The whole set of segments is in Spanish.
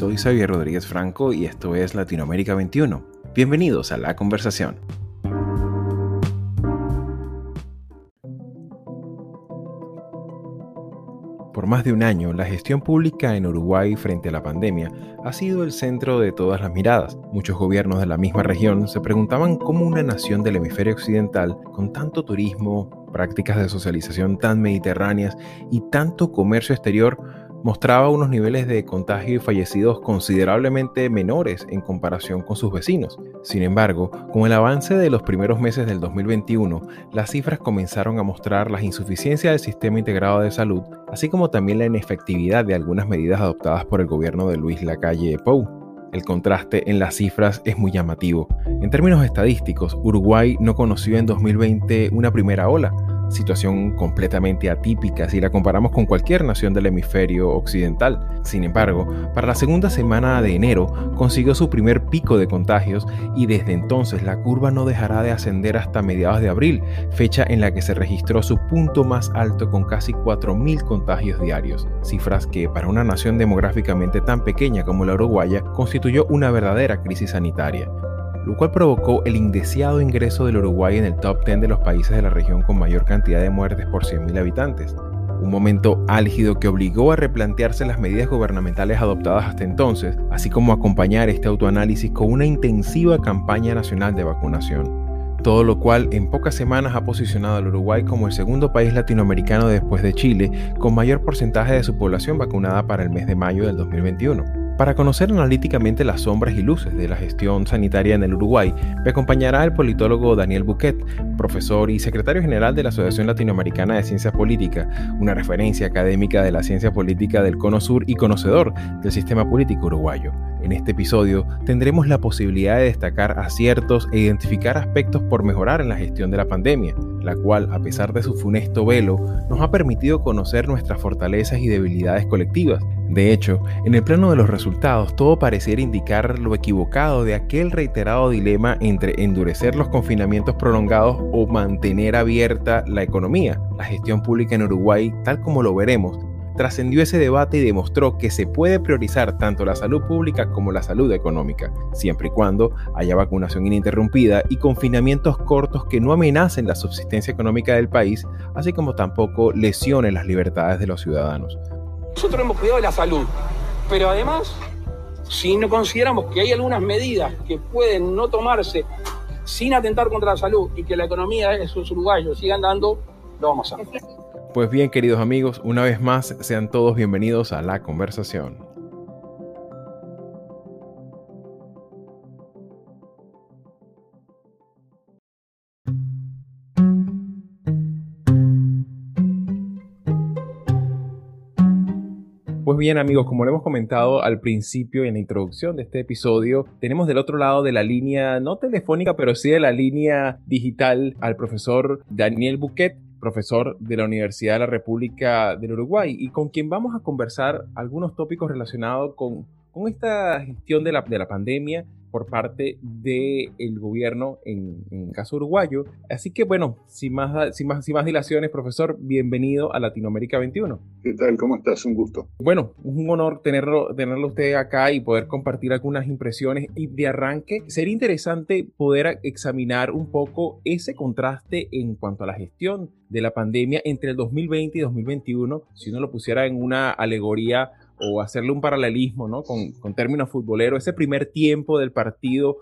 soy Xavier Rodríguez Franco y esto es Latinoamérica 21. Bienvenidos a la conversación. Por más de un año, la gestión pública en Uruguay frente a la pandemia ha sido el centro de todas las miradas. Muchos gobiernos de la misma región se preguntaban cómo una nación del hemisferio occidental, con tanto turismo, prácticas de socialización tan mediterráneas y tanto comercio exterior, mostraba unos niveles de contagio y fallecidos considerablemente menores en comparación con sus vecinos. Sin embargo, con el avance de los primeros meses del 2021, las cifras comenzaron a mostrar las insuficiencias del sistema integrado de salud, así como también la inefectividad de algunas medidas adoptadas por el gobierno de Luis Lacalle Pou. El contraste en las cifras es muy llamativo. En términos estadísticos, Uruguay no conoció en 2020 una primera ola, situación completamente atípica si la comparamos con cualquier nación del hemisferio occidental. Sin embargo, para la segunda semana de enero consiguió su primer pico de contagios y desde entonces la curva no dejará de ascender hasta mediados de abril, fecha en la que se registró su punto más alto con casi 4.000 contagios diarios, cifras que para una nación demográficamente tan pequeña como la uruguaya constituyó una verdadera crisis sanitaria lo cual provocó el indeseado ingreso del Uruguay en el top 10 de los países de la región con mayor cantidad de muertes por 100.000 habitantes. Un momento álgido que obligó a replantearse las medidas gubernamentales adoptadas hasta entonces, así como acompañar este autoanálisis con una intensiva campaña nacional de vacunación. Todo lo cual en pocas semanas ha posicionado al Uruguay como el segundo país latinoamericano después de Chile con mayor porcentaje de su población vacunada para el mes de mayo del 2021. Para conocer analíticamente las sombras y luces de la gestión sanitaria en el Uruguay, me acompañará el politólogo Daniel Buquet, profesor y secretario general de la Asociación Latinoamericana de Ciencia Política, una referencia académica de la ciencia política del Cono Sur y conocedor del sistema político uruguayo. En este episodio tendremos la posibilidad de destacar aciertos e identificar aspectos por mejorar en la gestión de la pandemia, la cual, a pesar de su funesto velo, nos ha permitido conocer nuestras fortalezas y debilidades colectivas de hecho, en el plano de los resultados, todo pareciera indicar lo equivocado de aquel reiterado dilema entre endurecer los confinamientos prolongados o mantener abierta la economía. La gestión pública en Uruguay, tal como lo veremos, trascendió ese debate y demostró que se puede priorizar tanto la salud pública como la salud económica, siempre y cuando haya vacunación ininterrumpida y confinamientos cortos que no amenacen la subsistencia económica del país, así como tampoco lesionen las libertades de los ciudadanos. Nosotros hemos cuidado de la salud, pero además, si no consideramos que hay algunas medidas que pueden no tomarse sin atentar contra la salud y que la economía de esos uruguayos siga andando, lo vamos a hacer. Pues bien, queridos amigos, una vez más, sean todos bienvenidos a la conversación. Pues bien amigos, como lo hemos comentado al principio en la introducción de este episodio, tenemos del otro lado de la línea, no telefónica, pero sí de la línea digital al profesor Daniel Buquet, profesor de la Universidad de la República del Uruguay, y con quien vamos a conversar algunos tópicos relacionados con, con esta gestión de la, de la pandemia por parte del gobierno en, el caso uruguayo. Así que bueno, sin más, sin, más, sin más dilaciones, profesor, bienvenido a Latinoamérica 21. ¿Qué tal? ¿Cómo estás? Un gusto. Bueno, un honor tenerlo, tenerlo usted acá y poder compartir algunas impresiones. Y de arranque, sería interesante poder examinar un poco ese contraste en cuanto a la gestión de la pandemia entre el 2020 y 2021, si uno lo pusiera en una alegoría o hacerle un paralelismo ¿no? con, con términos futboleros, ese primer tiempo del partido,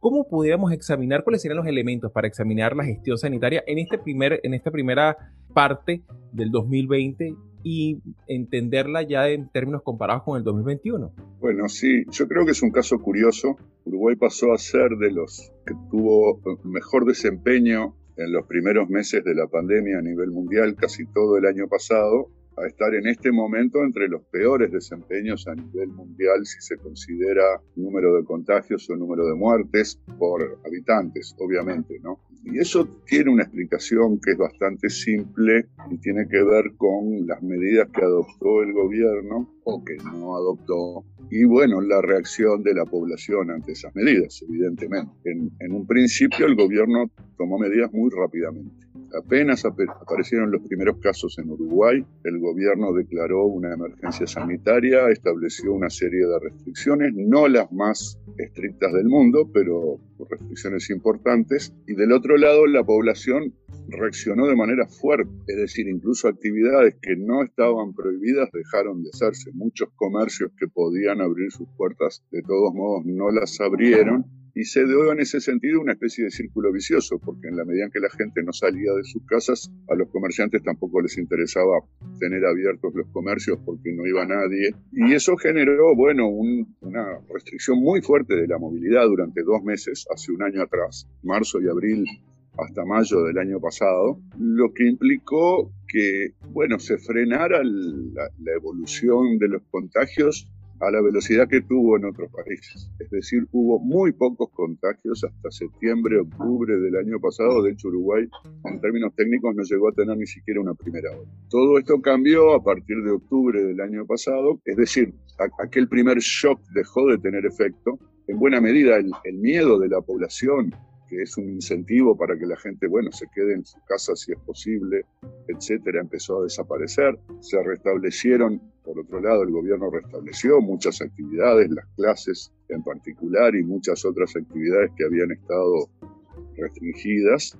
¿cómo pudiéramos examinar cuáles serían los elementos para examinar la gestión sanitaria en, este primer, en esta primera parte del 2020 y entenderla ya en términos comparados con el 2021? Bueno, sí, yo creo que es un caso curioso. Uruguay pasó a ser de los que tuvo mejor desempeño en los primeros meses de la pandemia a nivel mundial, casi todo el año pasado, a estar en este momento entre los peores desempeños a nivel mundial si se considera número de contagios o número de muertes por habitantes, obviamente, ¿no? Y eso tiene una explicación que es bastante simple y tiene que ver con las medidas que adoptó el gobierno o que no adoptó y bueno, la reacción de la población ante esas medidas, evidentemente. En, en un principio el gobierno tomó medidas muy rápidamente Apenas aparecieron los primeros casos en Uruguay, el gobierno declaró una emergencia sanitaria, estableció una serie de restricciones, no las más estrictas del mundo, pero restricciones importantes. Y del otro lado, la población reaccionó de manera fuerte, es decir, incluso actividades que no estaban prohibidas dejaron de hacerse. Muchos comercios que podían abrir sus puertas de todos modos no las abrieron y se dio en ese sentido una especie de círculo vicioso, porque en la medida en que la gente no salía de sus casas, a los comerciantes tampoco les interesaba tener abiertos los comercios porque no iba nadie. Y eso generó, bueno, una restricción muy fuerte de la movilidad durante dos meses, hace un año atrás, marzo y abril hasta mayo del año pasado, lo que implicó que, bueno, se frenara la, la evolución de los contagios a la velocidad que tuvo en otros países. Es decir, hubo muy pocos contagios hasta septiembre, octubre del año pasado. De hecho, Uruguay, en términos técnicos, no llegó a tener ni siquiera una primera ola. Todo esto cambió a partir de octubre del año pasado. Es decir, aquel primer shock dejó de tener efecto. En buena medida, el, el miedo de la población que es un incentivo para que la gente, bueno, se quede en su casa si es posible, etcétera, empezó a desaparecer. Se restablecieron, por otro lado, el gobierno restableció muchas actividades, las clases en particular y muchas otras actividades que habían estado restringidas.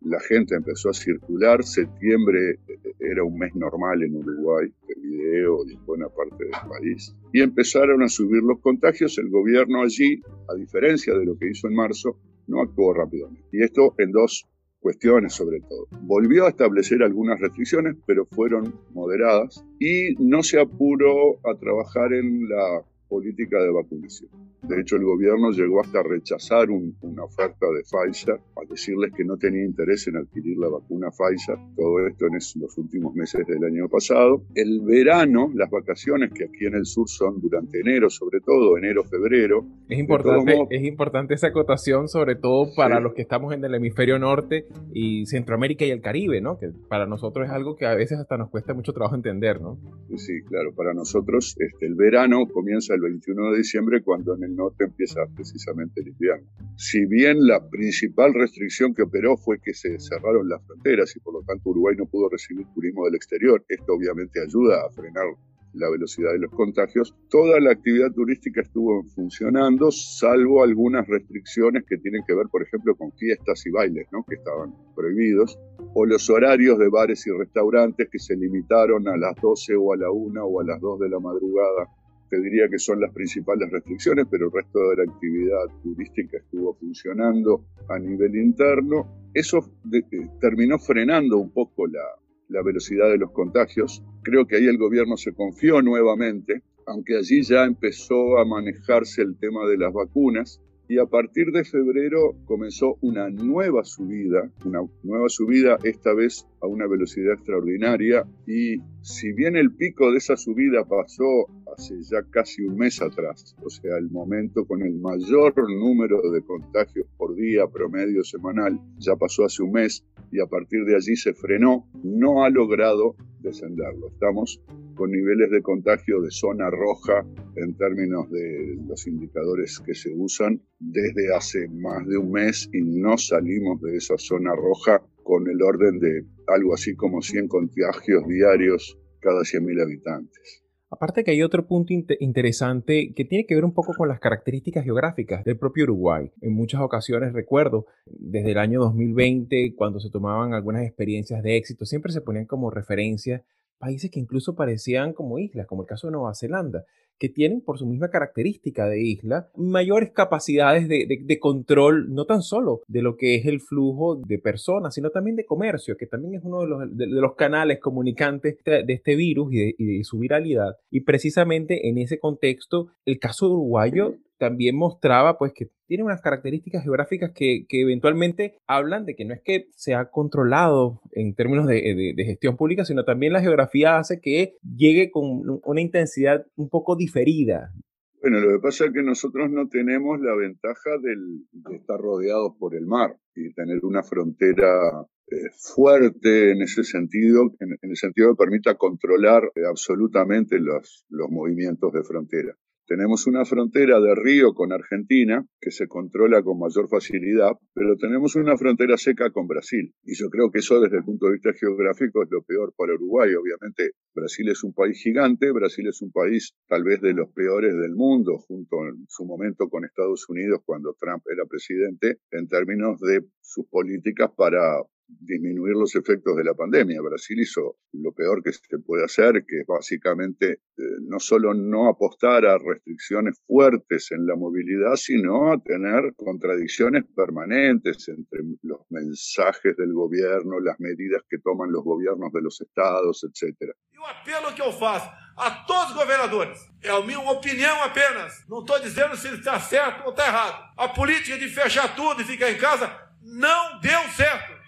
La gente empezó a circular. Septiembre era un mes normal en Uruguay, de video y en buena parte del país. Y empezaron a subir los contagios. El gobierno allí, a diferencia de lo que hizo en marzo, no actuó rápidamente. Y esto en dos cuestiones sobre todo. Volvió a establecer algunas restricciones, pero fueron moderadas y no se apuró a trabajar en la política de vacunación. De hecho, el gobierno llegó hasta rechazar una oferta de Pfizer, a decirles que no tenía interés en adquirir la vacuna Pfizer. Todo esto en los últimos meses del año pasado. El verano, las vacaciones, que aquí en el sur son durante enero, sobre todo enero, febrero. Es importante, es importante esa acotación, sobre todo para los que estamos en el hemisferio norte y Centroamérica y el Caribe, ¿no? Que para nosotros es algo que a veces hasta nos cuesta mucho trabajo entender, ¿no? Sí, claro, para nosotros este, el verano comienza el 21 de diciembre cuando en el norte empieza precisamente el invierno. Si bien la principal restricción que operó fue que se cerraron las fronteras y por lo tanto Uruguay no pudo recibir turismo del exterior, esto obviamente ayuda a frenar la velocidad de los contagios, toda la actividad turística estuvo funcionando, salvo algunas restricciones que tienen que ver, por ejemplo, con fiestas y bailes, ¿no? que estaban prohibidos, o los horarios de bares y restaurantes que se limitaron a las 12 o a la 1 o a las 2 de la madrugada te diría que son las principales restricciones, pero el resto de la actividad turística estuvo funcionando a nivel interno. Eso eh, terminó frenando un poco la, la velocidad de los contagios. Creo que ahí el gobierno se confió nuevamente, aunque allí ya empezó a manejarse el tema de las vacunas y a partir de febrero comenzó una nueva subida, una nueva subida esta vez a una velocidad extraordinaria y si bien el pico de esa subida pasó hace ya casi un mes atrás, o sea, el momento con el mayor número de contagios por día promedio semanal, ya pasó hace un mes y a partir de allí se frenó, no ha logrado descenderlo. Estamos con niveles de contagio de zona roja en términos de los indicadores que se usan desde hace más de un mes y no salimos de esa zona roja con el orden de algo así como 100 contagios diarios cada 100.000 habitantes. Aparte que hay otro punto interesante que tiene que ver un poco con las características geográficas del propio Uruguay. En muchas ocasiones recuerdo, desde el año 2020, cuando se tomaban algunas experiencias de éxito, siempre se ponían como referencia países que incluso parecían como islas, como el caso de Nueva Zelanda, que tienen por su misma característica de isla mayores capacidades de, control, no tan solo de lo que es el flujo de personas, sino también de comercio, que también es uno de los, canales comunicantes de, este virus y de su viralidad. Y precisamente en ese contexto, el caso uruguayo también mostraba pues que tiene unas características geográficas que, eventualmente hablan de que no es que se ha controlado en términos de, gestión pública, sino también la geografía hace que llegue con una intensidad un poco diferida. Bueno, lo que pasa es que nosotros no tenemos la ventaja de estar rodeados por el mar y tener una frontera eh, fuerte en ese sentido, en, el sentido que permita controlar eh, absolutamente los, los movimientos de frontera Tenemos una frontera de río con Argentina que se controla con mayor facilidad, pero tenemos una frontera seca con Brasil. Y yo creo que eso desde el punto de vista geográfico es lo peor para Uruguay. Obviamente Brasil es un país gigante, Brasil es un país tal vez de los peores del mundo, junto en su momento con Estados Unidos cuando Trump era presidente, en términos de sus políticas para disminuir los efectos de la pandemia. Brasil hizo lo peor que se puede hacer, que es básicamente eh, no solo no apostar a restricciones fuertes en la movilidad, sino a tener contradicciones permanentes entre los mensajes del gobierno, las medidas que toman los gobiernos de los estados, etc. Y un apelo que yo faço a todos los gobernadores, es mi opinión apenas, no estoy diciendo si está certo o está errado. A política de fechar todo y ficar en casa no dio certo.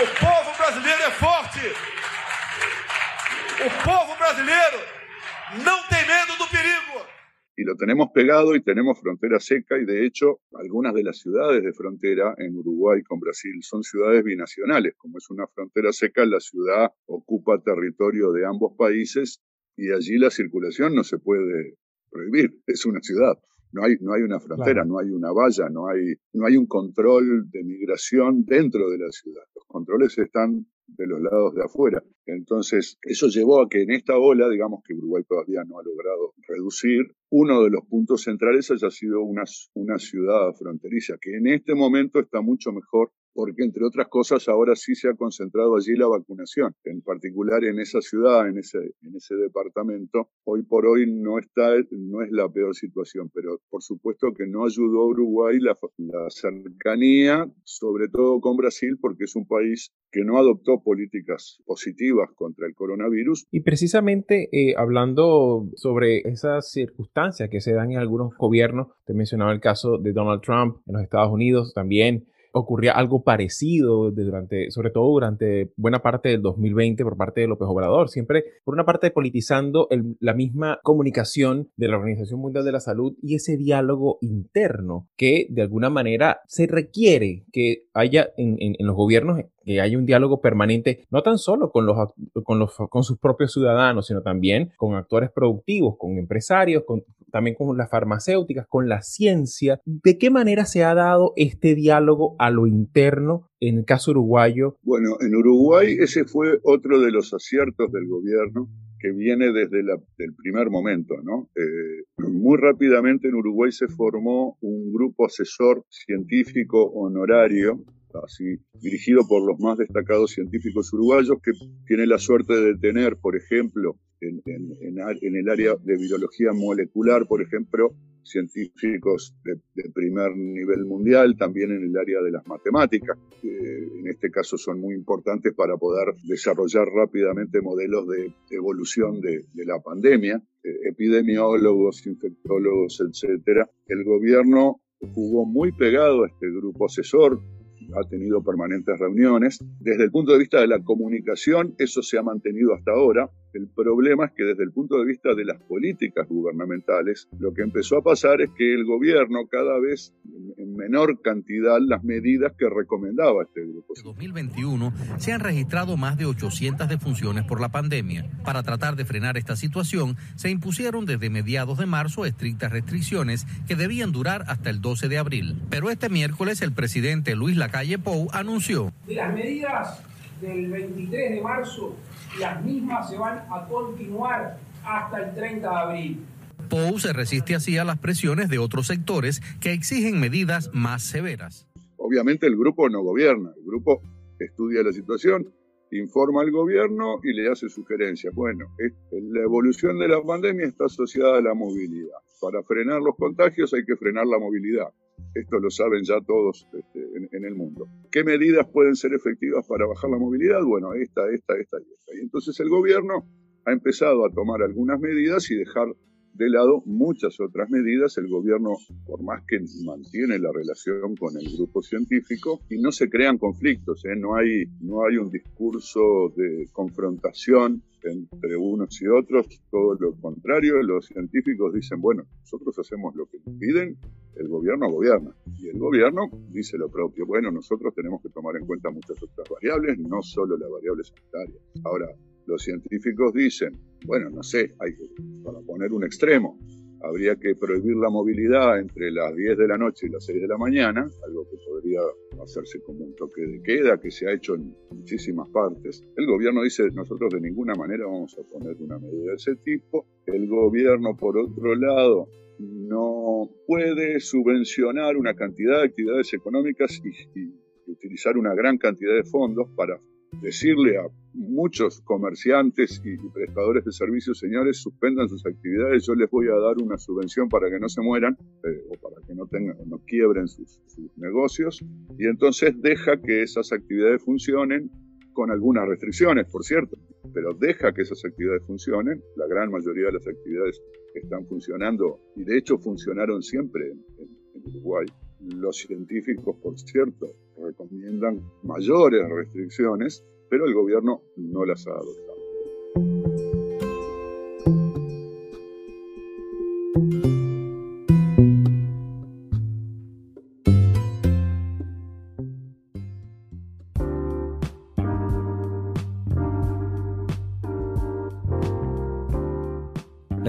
O povo brasileiro é forte. O povo brasileiro não tem medo do perigo. y lo tenemos pegado y tenemos frontera seca y de hecho algunas de las ciudades de frontera en Uruguay con Brasil son ciudades binacionales. Como es una frontera seca, la ciudad ocupa territorio de ambos países y allí la circulación no se puede prohibir, es una ciudad. No hay, no hay una frontera, no hay una valla, no hay, no hay un control de migración dentro de la ciudad. Los controles están de los lados de afuera. Entonces, eso llevó a que en esta ola, digamos que Uruguay todavía no ha logrado reducir, uno de los puntos centrales haya sido una, una ciudad fronteriza, que en este momento está mucho mejor porque entre otras cosas ahora sí se ha concentrado allí la vacunación, en particular en esa ciudad, en ese, en ese departamento. Hoy por hoy no, está, no es la peor situación, pero por supuesto que no ayudó a Uruguay la, la cercanía, sobre todo con Brasil, porque es un país que no adoptó políticas positivas contra el coronavirus. Y precisamente eh, hablando sobre esas circunstancias que se dan en algunos gobiernos, te mencionaba el caso de Donald Trump en los Estados Unidos, también ocurría algo parecido durante, sobre todo durante buena parte del 2020 por parte de López Obrador, siempre por una parte politizando la misma comunicación de la Organización Mundial de la Salud y ese diálogo interno que de alguna manera se requiere que haya en, en los gobiernos que haya un diálogo permanente, no tan solo con, los, con, los, con sus propios ciudadanos, sino también con actores productivos, con empresarios, con, también con las farmacéuticas, con la ciencia. ¿De qué manera se ha dado este diálogo a lo interno en el caso uruguayo? Bueno, en Uruguay ese fue otro de los aciertos del gobierno que viene desde el primer momento, ¿no? Eh, muy rápidamente en Uruguay se formó un grupo asesor científico honorario así, dirigido por los más destacados científicos uruguayos, que tiene la suerte de tener, por ejemplo, en, el área de biología molecular, por ejemplo, científicos de, primer nivel mundial, también en el área de las matemáticas, que en este caso son muy importantes para poder desarrollar rápidamente modelos de evolución de, la pandemia, eh, epidemiólogos, infectólogos, etcétera. El gobierno jugó muy pegado a este grupo asesor, ha tenido permanentes reuniones. Desde el punto de vista de la comunicación, eso se ha mantenido hasta ahora. El problema es que desde el punto de vista de las políticas gubernamentales, lo que empezó a pasar es que el gobierno cada vez en menor cantidad las medidas que recomendaba este grupo. En 2021 se han registrado más de 800 defunciones por la pandemia. Para tratar de frenar esta situación, se impusieron desde mediados de marzo estrictas restricciones que debían durar hasta el 12 de abril. Pero este miércoles el presidente Luis Lacalle Pou anunció. De las medidas del 23 de marzo las mismas se van a continuar hasta el 30 de abril. Pou se resiste así a las presiones de otros sectores que exigen medidas más severas. Obviamente el grupo no gobierna, el grupo estudia la situación, informa al gobierno y le hace sugerencias. Bueno, la evolución de la pandemia está asociada a la movilidad. Para frenar los contagios hay que frenar la movilidad. Esto lo saben ya todos este, en, el mundo. ¿Qué medidas pueden ser efectivas para bajar la movilidad? Bueno, esta, esta, esta y esta. Y entonces el gobierno ha empezado a tomar algunas medidas y dejar de lado muchas otras medidas. El gobierno, por más que mantiene la relación con el grupo científico, y no se crean conflictos, ¿eh? no, hay, no hay un discurso de confrontación entre unos y otros, todo lo contrario, los científicos dicen, bueno, nosotros hacemos lo que nos piden, el gobierno gobierna, y el gobierno dice lo propio, bueno, nosotros tenemos que tomar en cuenta muchas otras variables, no solo la variable sanitaria. Ahora, Los científicos dicen, bueno, no sé, hay, para poner un extremo, habría que prohibir la movilidad entre las 10 de la noche y las 6 de la mañana, algo que podría hacerse como un toque de queda que se ha hecho en muchísimas partes. El gobierno dice, nosotros de ninguna manera vamos a poner una medida de ese tipo. El gobierno, por otro lado, no puede subvencionar una cantidad de actividades económicas y, utilizar una gran cantidad de fondos para decirle a muchos comerciantes y, prestadores de servicios, señores, suspendan sus actividades, yo les voy a dar una subvención para que no se mueran eh, o para que no, tengan, no quiebren sus, negocios, y entonces deja que esas actividades funcionen con algunas restricciones, por cierto, pero deja que esas actividades funcionen, la gran mayoría de las actividades están funcionando y de hecho funcionaron siempre en Uruguay. Los científicos, por cierto, recomiendan mayores restricciones, pero el gobierno no las ha adoptado.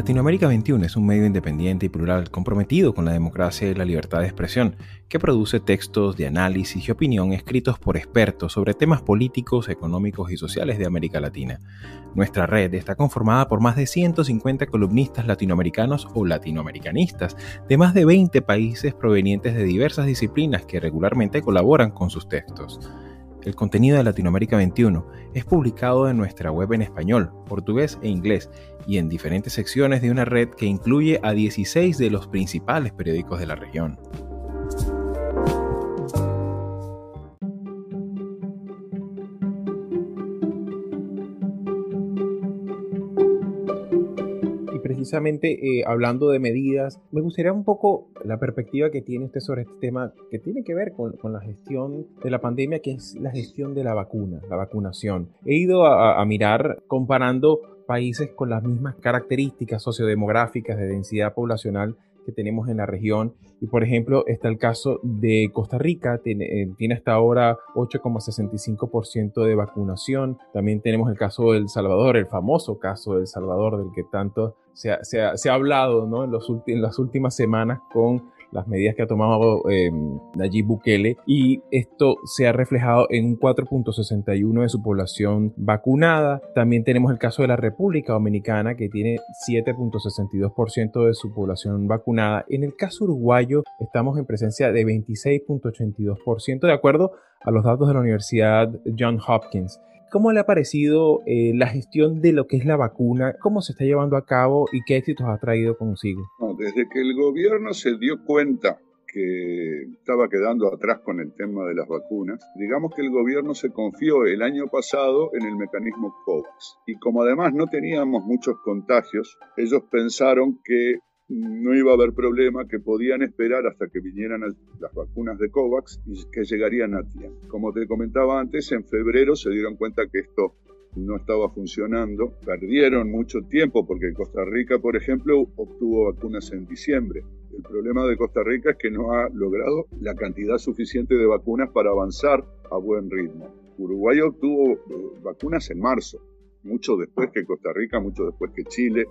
Latinoamérica 21 es un medio independiente y plural comprometido con la democracia y la libertad de expresión, que produce textos de análisis y opinión escritos por expertos sobre temas políticos, económicos y sociales de América Latina. Nuestra red está conformada por más de 150 columnistas latinoamericanos o latinoamericanistas de más de 20 países provenientes de diversas disciplinas que regularmente colaboran con sus textos. El contenido de Latinoamérica 21 es publicado en nuestra web en español, portugués e inglés y en diferentes secciones de una red que incluye a 16 de los principales periódicos de la región. Precisamente eh, hablando de medidas, me gustaría un poco la perspectiva que tiene usted sobre este tema que tiene que ver con, la gestión de la pandemia, que es la gestión de la vacuna, la vacunación. He ido a, a mirar comparando países con las mismas características sociodemográficas de densidad poblacional que tenemos en la región. Y por ejemplo, está el caso de Costa Rica, tiene, eh, tiene hasta ahora 8,65% de vacunación. También tenemos el caso de El Salvador, el famoso caso de El Salvador, del que tanto se ha, hablado en las últimas semanas con las medidas que ha tomado eh, Nayib Bukele y esto se ha reflejado en un 4.61 de su población vacunada. También tenemos el caso de la República Dominicana que tiene 7.62% de su población vacunada. En el caso uruguayo estamos en presencia de 26.82% de acuerdo a los datos de la Universidad John Hopkins. ¿Cómo le ha parecido eh, la gestión de lo que es la vacuna? ¿Cómo se está llevando a cabo y qué éxitos ha traído consigo? desde que el gobierno se dio cuenta que estaba quedando atrás con el tema de las vacunas, digamos que el gobierno se confió el año pasado en el mecanismo COVAX. Y como además no teníamos muchos contagios, ellos pensaron que no iba a haber problema, que podían esperar hasta que vinieran las vacunas de COVAX y que llegarían a tiempo. Como te comentaba antes, en febrero se dieron cuenta que esto no estaba funcionando, perdieron mucho tiempo porque Costa Rica, por ejemplo, obtuvo vacunas en diciembre. El problema de Costa Rica es que no ha logrado la cantidad suficiente de vacunas para avanzar a buen ritmo. Uruguay obtuvo eh, vacunas en marzo, mucho después que Costa Rica, mucho después que Chile,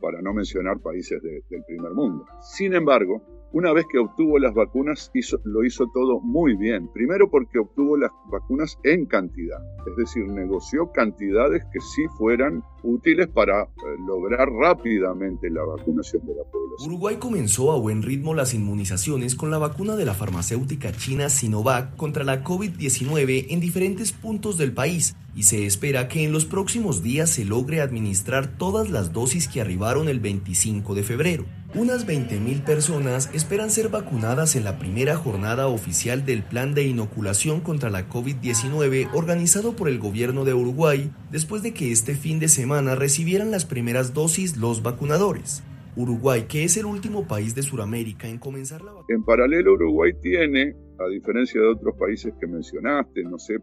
para no mencionar países del primer mundo. Sin embargo, una vez que obtuvo las vacunas, lo hizo todo muy bien. Primero porque obtuvo las vacunas en cantidad, es decir, negoció cantidades que sí fueran útiles para eh, lograr rápidamente la vacunación de la población. Uruguay comenzó a buen ritmo las inmunizaciones con la vacuna de la farmacéutica china Sinovac contra la COVID-19 en diferentes puntos del país y se espera que en los próximos días se logre administrar todas las dosis que arribaron el 25 de febrero. Unas 20.000 personas esperan ser vacunadas en la primera jornada oficial del plan de inoculación contra la COVID-19 organizado por el gobierno de Uruguay después de que este fin de semana recibieran las primeras dosis los vacunadores. Uruguay, que es el último país de Sudamérica en comenzar la vacunación. En paralelo, Uruguay tiene, a diferencia de otros países que mencionaste, no sé,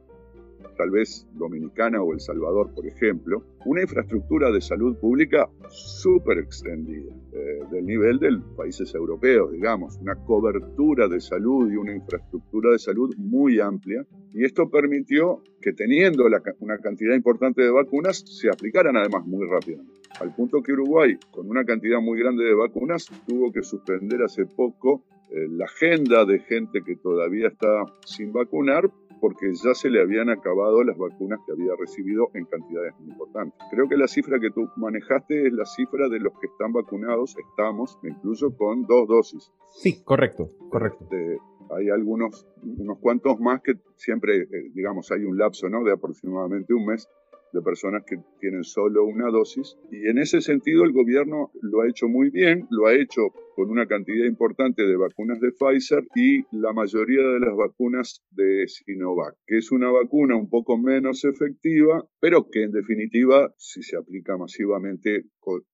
tal vez Dominicana o El Salvador, por ejemplo, una infraestructura de salud pública súper extendida, eh, del nivel de países europeos, digamos, una cobertura de salud y una infraestructura de salud muy amplia. Y esto permitió que teniendo una cantidad importante de vacunas, se aplicaran además muy rápidamente. Al punto que Uruguay, con una cantidad muy grande de vacunas, tuvo que suspender hace poco la agenda de gente que todavía está sin vacunar porque ya se le habían acabado las vacunas que había recibido en cantidades muy importantes. Creo que la cifra que tú manejaste es la cifra de los que están vacunados, estamos, incluso con dos dosis. Sí, correcto, correcto. Este, hay algunos, unos cuantos más que siempre, eh, digamos, hay un lapso ¿no? de aproximadamente un mes de personas que tienen solo una dosis. Y en ese sentido el gobierno lo ha hecho muy bien, lo ha hecho con una cantidad importante de vacunas de Pfizer y la mayoría de las vacunas de Sinovac, que es una vacuna un poco menos efectiva, pero que en definitiva, si se aplica masivamente,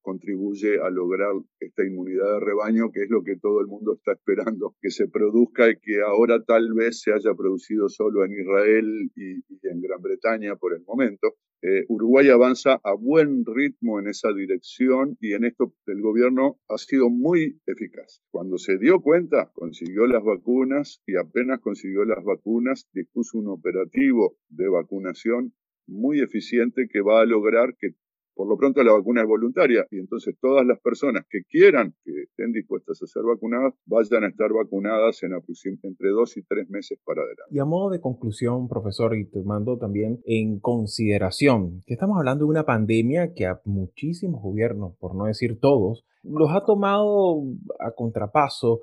contribuye a lograr esta inmunidad de rebaño, que es lo que todo el mundo está esperando que se produzca y que ahora tal vez se haya producido solo en Israel y, y en Gran Bretaña por el momento. Eh, Uruguay avanza a buen ritmo en esa dirección y en esto el gobierno ha sido muy eficaz. Cuando se dio cuenta, consiguió las vacunas y apenas consiguió las vacunas, dispuso un operativo de vacunación muy eficiente que va a lograr que por lo pronto la vacuna es voluntaria y entonces todas las personas que quieran, que estén dispuestas a ser vacunadas, vayan a estar vacunadas en entre dos y tres meses para adelante. Y a modo de conclusión, profesor, y tomando también en consideración que estamos hablando de una pandemia que a muchísimos gobiernos, por no decir todos, los ha tomado a contrapaso.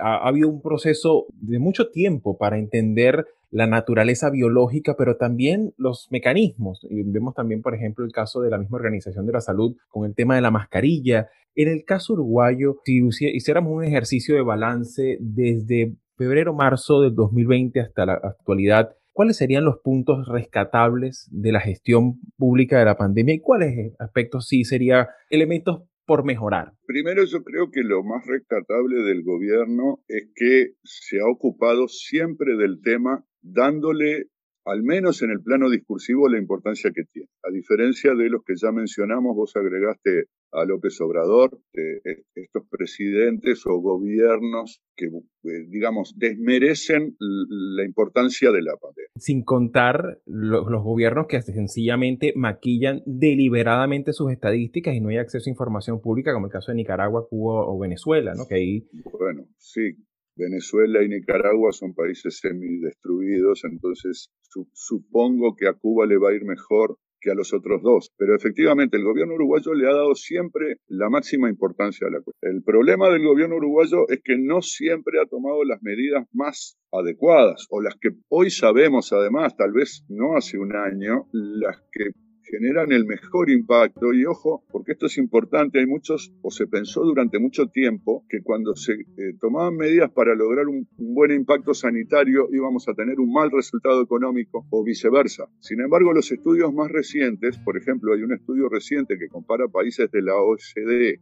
Ha, habido un proceso de mucho tiempo para entender la naturaleza biológica, pero también los mecanismos. Y vemos también, por ejemplo, el caso de la misma Organización de la Salud con el tema de la mascarilla. En el caso uruguayo, si hiciéramos un ejercicio de balance desde febrero-marzo del 2020 hasta la actualidad, ¿cuáles serían los puntos rescatables de la gestión pública de la pandemia y cuáles aspectos sí serían elementos por mejorar? Primero yo creo que lo más rescatable del gobierno es que se ha ocupado siempre del tema dándole, al menos en el plano discursivo, la importancia que tiene. A diferencia de los que ya mencionamos, vos agregaste a López Obrador, eh, estos presidentes o gobiernos que, eh, digamos, desmerecen la importancia de la pandemia. Sin contar los gobiernos que sencillamente maquillan deliberadamente sus estadísticas y no hay acceso a información pública, como el caso de Nicaragua, Cuba o Venezuela, ¿no? Que ahí... Bueno, sí, Venezuela y Nicaragua son países semidestruidos, entonces supongo que a Cuba le va a ir mejor que a los otros dos. Pero efectivamente el gobierno uruguayo le ha dado siempre la máxima importancia a la cuestión. El problema del gobierno uruguayo es que no siempre ha tomado las medidas más adecuadas o las que hoy sabemos además, tal vez no hace un año, las que generan el mejor impacto. Y ojo, porque esto es importante, hay muchos, o se pensó durante mucho tiempo, que cuando se eh, tomaban medidas para lograr un, buen impacto sanitario íbamos a tener un mal resultado económico o viceversa. Sin embargo, los estudios más recientes, por ejemplo, hay un estudio reciente que compara países de la OCDE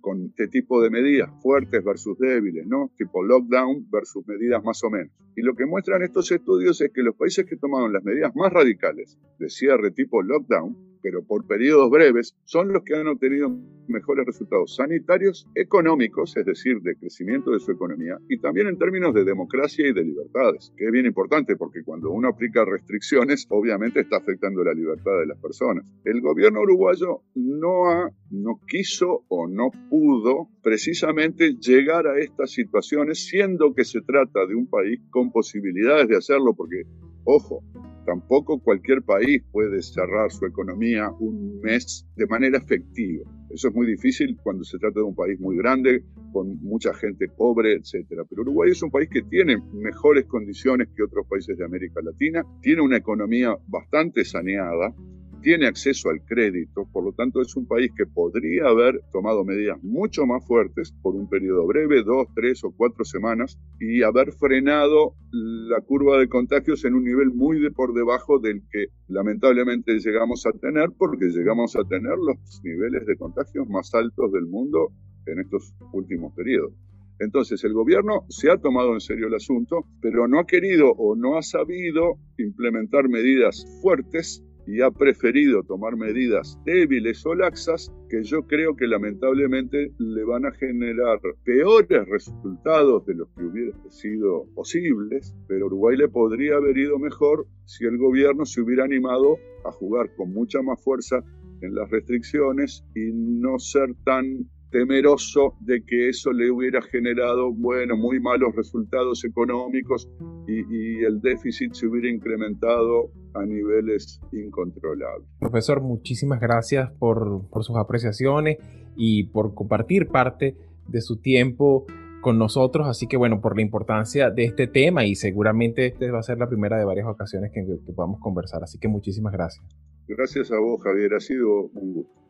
con este tipo de medidas fuertes versus débiles, ¿no? Tipo lockdown versus medidas más o menos. Y lo que muestran estos estudios es que los países que tomaron las medidas más radicales de cierre tipo lockdown pero por periodos breves, son los que han obtenido mejores resultados sanitarios, económicos, es decir, de crecimiento de su economía, y también en términos de democracia y de libertades, que es bien importante porque cuando uno aplica restricciones, obviamente está afectando la libertad de las personas. El gobierno uruguayo no no quiso o no pudo precisamente llegar a estas situaciones, siendo que se trata de un país con posibilidades de hacerlo, porque, ojo, Tampoco cualquier país puede cerrar su economía un mes de manera efectiva. Eso es muy difícil cuando se trata de un país muy grande, con mucha gente pobre, etc. Pero Uruguay es un país que tiene mejores condiciones que otros países de América Latina, tiene una economía bastante saneada, tiene acceso al crédito, por lo tanto es un país que podría haber tomado medidas mucho más fuertes por un periodo breve, dos, tres o cuatro semanas, y haber frenado la curva de contagios en un nivel muy de por debajo del que lamentablemente llegamos a tener, porque llegamos a tener los niveles de contagios más altos del mundo en estos últimos periodos. Entonces el gobierno se ha tomado en serio el asunto, pero no ha querido o no ha sabido implementar medidas fuertes y ha preferido tomar medidas débiles o laxas que yo creo que lamentablemente le van a generar peores resultados de los que hubieran sido posibles, pero Uruguay le podría haber ido mejor si el gobierno se hubiera animado a jugar con mucha más fuerza en las restricciones y no ser tan temeroso de que eso le hubiera generado, bueno, muy malos resultados económicos y, el déficit se hubiera incrementado a niveles incontrolables. Profesor, muchísimas gracias por, por sus apreciaciones y por compartir parte de su tiempo con nosotros, así que bueno, por la importancia de este tema y seguramente esta va a ser la primera de varias ocasiones que, que podamos conversar, así que muchísimas gracias. Gracias a vos, Javier, ha sido un gusto.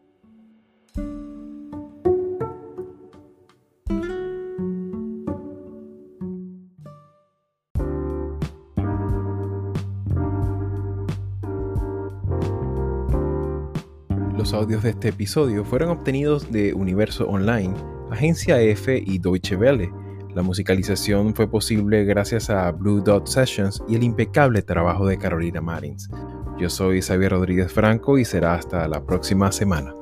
Los audios de este episodio fueron obtenidos de Universo Online, Agencia F y Deutsche Welle. La musicalización fue posible gracias a Blue Dot Sessions y el impecable trabajo de Carolina Marins. Yo soy Xavier Rodríguez Franco y será hasta la próxima semana.